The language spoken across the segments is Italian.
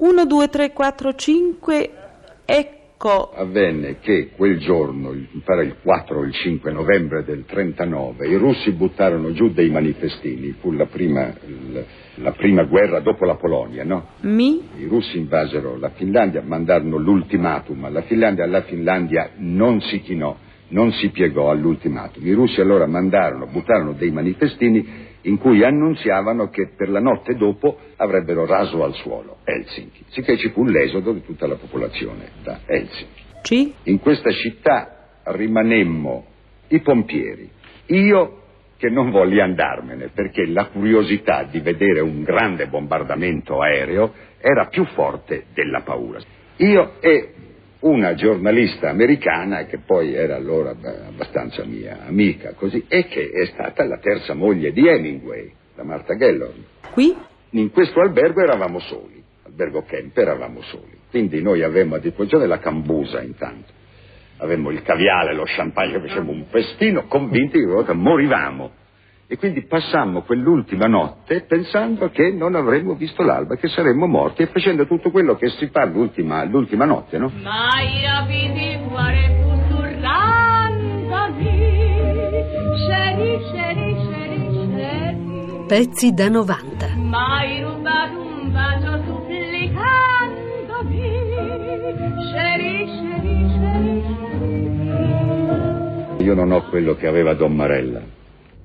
1, 2, 3, 4, 5, ecco. Avvenne che quel giorno, il- mi pare il 4 o il 5 novembre del 39, i russi buttarono giù dei manifestini. Fu la prima, la prima guerra dopo la Polonia, no? Mi, I russi invasero la Finlandia, mandarono l'ultimatum alla Finlandia, la Finlandia non si chinò, non si piegò all'ultimatum. I russi allora mandarono, buttarono dei manifestini in cui annunziavano che per la notte dopo avrebbero raso al suolo Helsinki, sicché ci fu l'esodo di tutta la popolazione da Helsinki. C, In questa città rimanemmo i pompieri. Io che non volli andarmene perché la curiosità di vedere un grande bombardamento aereo era più forte della paura. Io e una giornalista americana che poi era allora abbastanza mia amica così e che è stata la terza moglie di Hemingway, la Martha Gellhorn. qui, In questo albergo eravamo soli, albergo camp eravamo soli, quindi noi avevamo a disposizione la cambusa intanto, avevamo il caviale, lo champagne, facevamo un festino, convinti che una volta morivamo. E quindi passammo quell'ultima notte pensando che non avremmo visto l'alba, che saremmo morti e facendo tutto quello che si fa l'ultima, l'ultima notte, no? Pezzi da 90. Mai rubato un bacio supplicandomi, sceri, sceri, sceri, sceri. Io non ho quello che aveva Don Marella,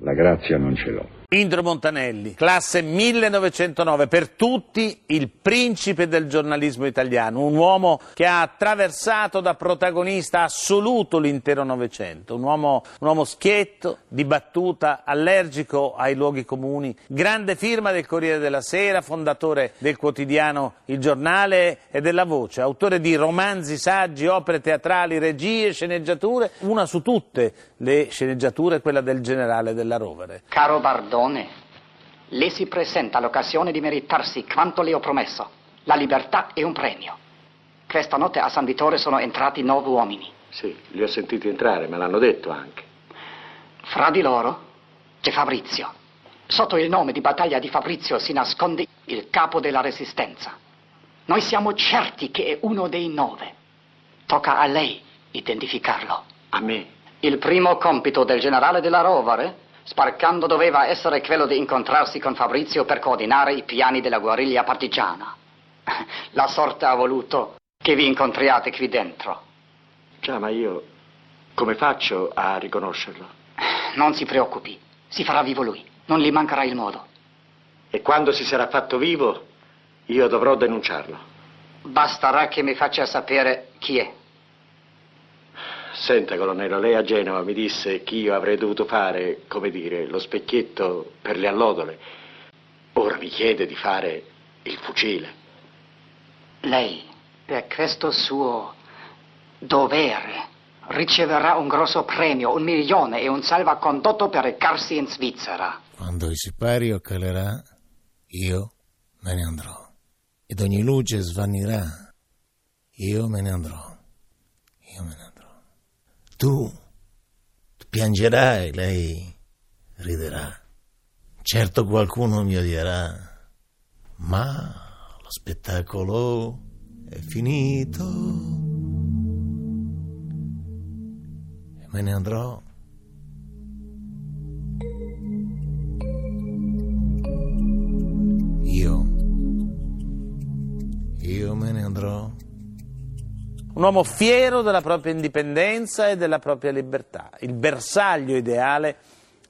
la grazia non ce l'ho. Indro Montanelli, classe 1909, per tutti il principe del giornalismo italiano, un uomo che ha attraversato da protagonista assoluto l'intero Novecento, un uomo, un uomo schietto, di battuta, allergico ai luoghi comuni, grande firma del Corriere della Sera, fondatore del quotidiano Il Giornale e della Voce, autore di romanzi, saggi, opere teatrali, regie, sceneggiature, una su tutte le sceneggiature, quella del generale della Rovere. Caro Bardone, le si presenta l'occasione di meritarsi quanto le ho promesso. La libertà è un premio. Questa notte a San Vittore sono entrati nove uomini. Sì, li ho sentiti entrare, me l'hanno detto anche. Fra di loro c'è Fabrizio. Sotto il nome di battaglia di Fabrizio si nasconde il capo della resistenza. Noi siamo certi che è uno dei nove. Tocca a lei identificarlo. A me? Il primo compito del generale della Rovere, sparcando, doveva essere quello di incontrarsi con Fabrizio per coordinare i piani della guerriglia partigiana. La sorte ha voluto che vi incontriate qui dentro. Già, ma io come faccio a riconoscerlo? Non si preoccupi, si farà vivo lui, non gli mancherà il modo. E quando si sarà fatto vivo, io dovrò denunciarlo. Basterà che mi faccia sapere chi è. Senta, colonnello, lei a Genova mi disse che io avrei dovuto fare, come dire, lo specchietto per le allodole. Ora mi chiede di fare il fucile. Lei, per questo suo dovere, riceverà un grosso premio, un milione e un salvacondotto per recarsi in Svizzera. Quando il sipario calerà, io me ne andrò. Ed ogni luce svanirà, io me ne andrò. Io me ne andrò. Tu piangerai, lei riderà. Certo qualcuno mi odierà, ma lo spettacolo è finito. E me ne andrò. Io. Io me ne andrò. Un uomo fiero della propria indipendenza e della propria libertà, il bersaglio ideale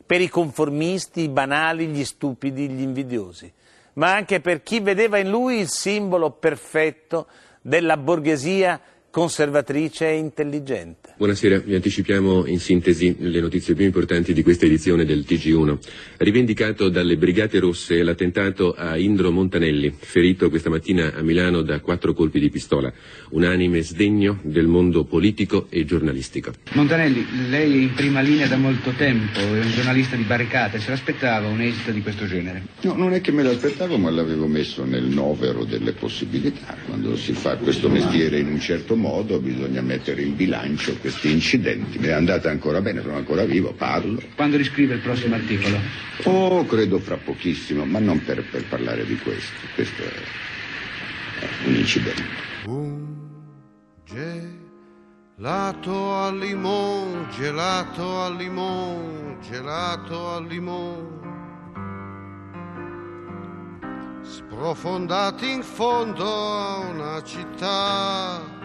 per i conformisti, i banali, gli stupidi, gli invidiosi, ma anche per chi vedeva in lui il simbolo perfetto della borghesia conservatrice e intelligente. Buonasera, vi anticipiamo in sintesi le notizie più importanti di questa edizione del TG1. Rivendicato dalle Brigate Rosse l'attentato a Indro Montanelli, ferito questa mattina a Milano da quattro colpi di pistola. Unanime sdegno del mondo politico e giornalistico. Montanelli, lei è in prima linea da molto tempo, è un giornalista di barricate, se l'aspettava un esito di questo genere? No, non è che me l'aspettavo, ma l'avevo messo nel novero delle possibilità. Quando si fa questo mestiere in un certo modo bisogna mettere in bilancio questi incidenti. Mi è andata ancora bene, sono ancora vivo, parlo. Quando riscrive il prossimo articolo? Oh, credo fra pochissimo, ma non per, per parlare di questo. Questo è... un incidente. Un gelato al limone, gelato al limone, gelato al limone. Sprofondati in fondo a una città.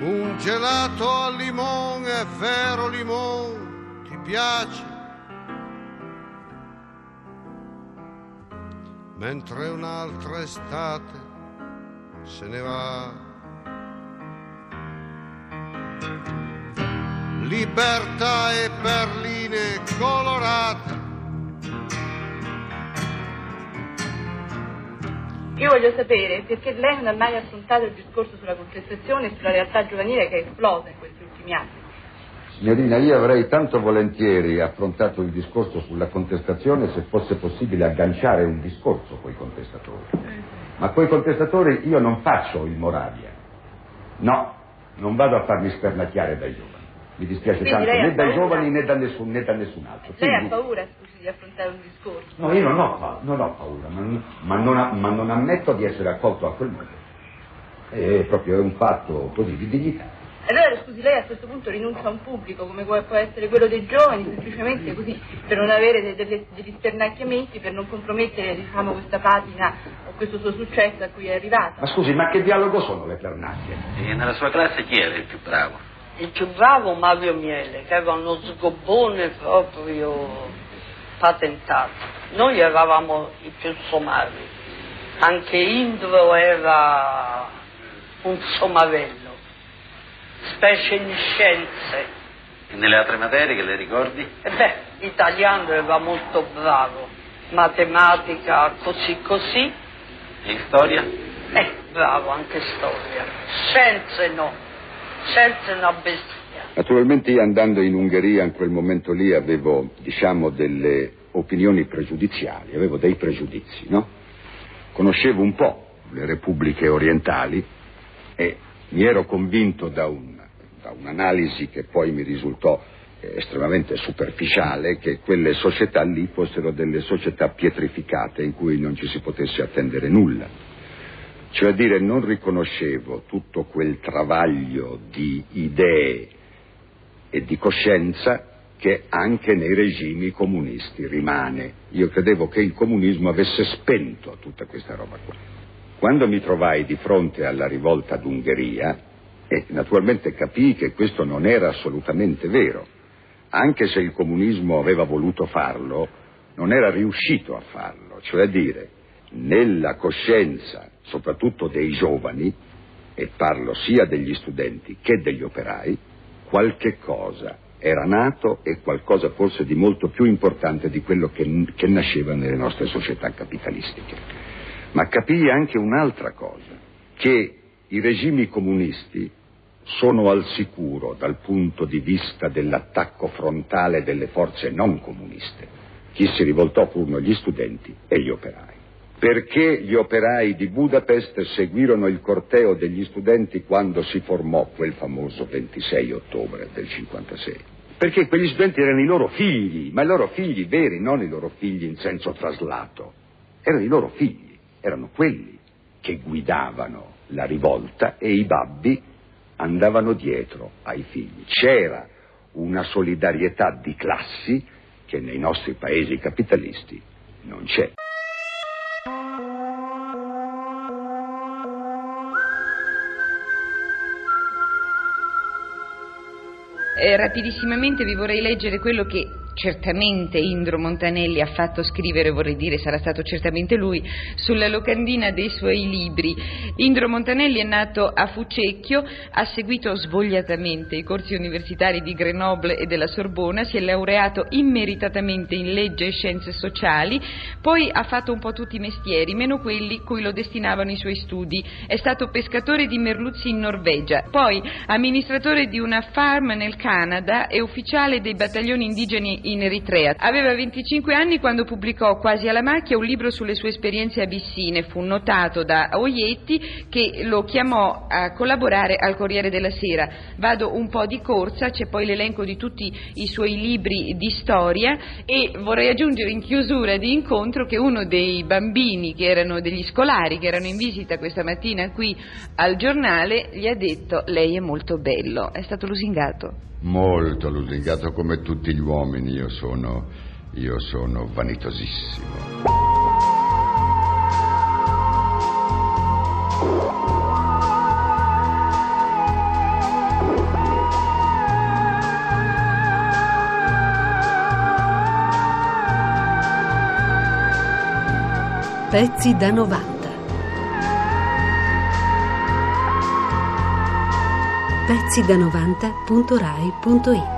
Un gelato al limone, vero limone, ti piace? Mentre un'altra estate se ne va. Libertà e perline colorate. Io voglio sapere perché lei non ha mai affrontato il discorso sulla contestazione e sulla realtà giovanile che è esplosa in questi ultimi anni. Signorina, io avrei tanto volentieri affrontato il discorso sulla contestazione se fosse possibile agganciare un discorso coi contestatori. Ma coi contestatori io non faccio il Moravia. No, non vado a farmi spernacchiare dai giovani. Mi dispiace Quindi tanto ha né dai giovani né da nessun, né da nessun altro. Lei ha Quindi- paura, scusi, di affrontare un discorso? No, io non ho, non ho paura, ma, ma non, ma non ammetto di essere accolto a quel modo. È proprio un fatto così di dignità. Allora, scusi, lei a questo punto rinuncia a un pubblico come può essere quello dei giovani, semplicemente così, per non avere de- delle- degli spernacchiamenti, per non compromettere, diciamo, questa patina o questo suo successo a cui è arrivata. Ma scusi, ma che dialogo sono le pernacchie? E nella sua classe chi era il più bravo? Il più bravo Mario Miele, che era uno sgobbone proprio patentato. Noi eravamo i più somari, anche Indro era un somarello, specie in scienze. E nelle altre materie che le ricordi? E beh, italiano era molto bravo, matematica così così, E storia? eh, bravo anche storia. Scienze no, scienze una bestia. Naturalmente io andando in Ungheria in quel momento lì avevo, diciamo, delle opinioni pregiudiziali, avevo dei pregiudizi, no? Conoscevo un po' le repubbliche orientali e mi ero convinto da, un- da un'analisi che poi mi risultò estremamente superficiale che quelle società lì fossero delle società pietrificate in cui non ci si potesse attendere nulla. Cioè a dire non riconoscevo tutto quel travaglio di idee e di coscienza che anche nei regimi comunisti rimane. Io credevo che il comunismo avesse spento tutta questa roba qua. Quando mi trovai di fronte alla rivolta d'Ungheria, e naturalmente capii che questo non era assolutamente vero, anche se il comunismo aveva voluto farlo, non era riuscito a farlo, cioè a dire, nella coscienza, soprattutto dei giovani, e parlo sia degli studenti che degli operai, qualche cosa era nato e qualcosa forse di molto più importante di quello che, che nasceva nelle nostre società capitalistiche. Ma capii anche un'altra cosa, che i regimi comunisti sono al sicuro dal punto di vista dell'attacco frontale delle forze non comuniste. Chi si rivoltò furono gli studenti e gli operai. Perché gli operai di Budapest seguirono il corteo degli studenti quando si formò quel famoso 26 ottobre del 56? Perché quegli studenti erano i loro figli, ma i loro figli veri, non i loro figli in senso traslato. Erano i loro figli, erano quelli che guidavano la rivolta e i babbi andavano dietro ai figli. C'era una solidarietà di classi che nei nostri paesi capitalisti non c'è. Rapidissimamente vi vorrei leggere quello che certamente Indro Montanelli ha fatto scrivere, vorrei dire sarà stato certamente lui, sulla locandina dei suoi libri. Indro Montanelli è nato a Fucecchio, ha seguito svogliatamente i corsi universitari di Grenoble e della Sorbona, si è laureato immeritatamente in legge e scienze sociali, poi ha fatto un po' tutti i mestieri, meno quelli cui lo destinavano i suoi studi. È stato pescatore di merluzzi in Norvegia, poi amministratore di una farm nel Canada e ufficiale dei battaglioni indigeni in Eritrea. Aveva 25 anni quando pubblicò quasi alla macchia un libro sulle sue esperienze abissine. Fu notato da Oietti che lo chiamò a collaborare al Corriere della Sera. Vado un po' di corsa, c'è poi l'elenco di tutti i suoi libri di storia e vorrei aggiungere in chiusura di incontro che uno dei bambini che erano degli scolari che erano in visita questa mattina qui al giornale gli ha detto lei è molto bello. È stato lusingato. Molto lusingato come tutti gli uomini, io sono, io sono vanitosissimo. Pezzi da 90. Pezzi da 90.rai.it